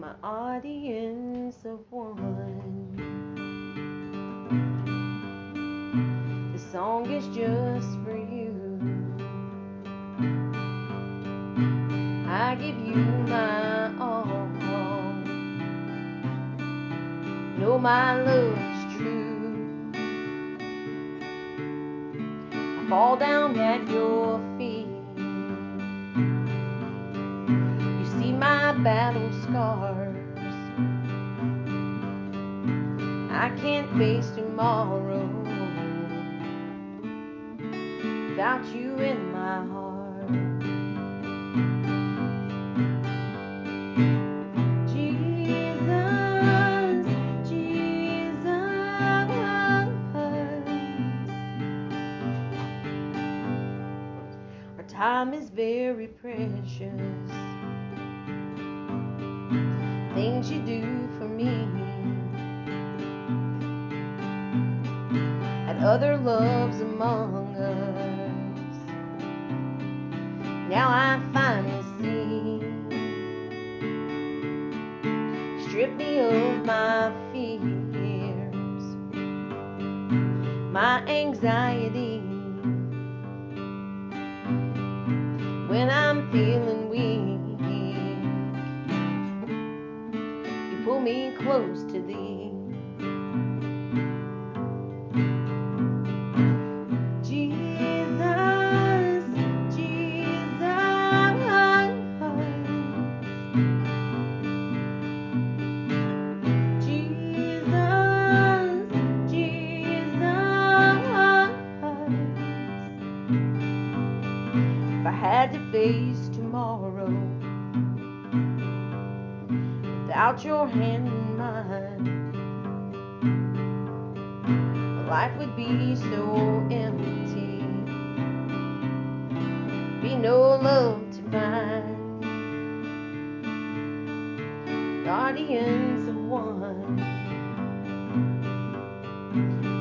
my audience of one. This song is just for you. I give you my all. Know my love's true. I fall down at your feet. You see my battle scars. I can't face tomorrow without you in my heart. Time is very precious. Other loves among us. Now I finally see. Strip me of my fears, my anxiety. When I'm feeling weak, you pull me close had to face tomorrow without your hand in mine, life would be so empty. Be no love to find. Guardians of one.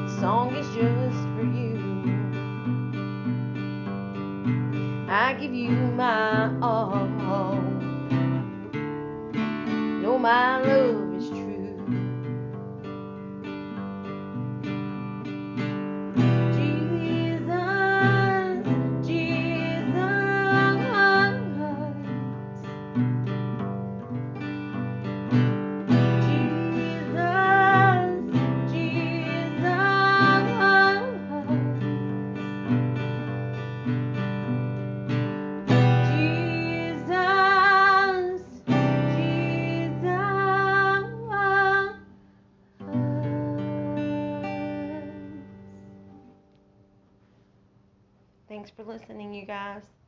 The song is just for you. I give you my all. Know my love Thanks for listening, you guys.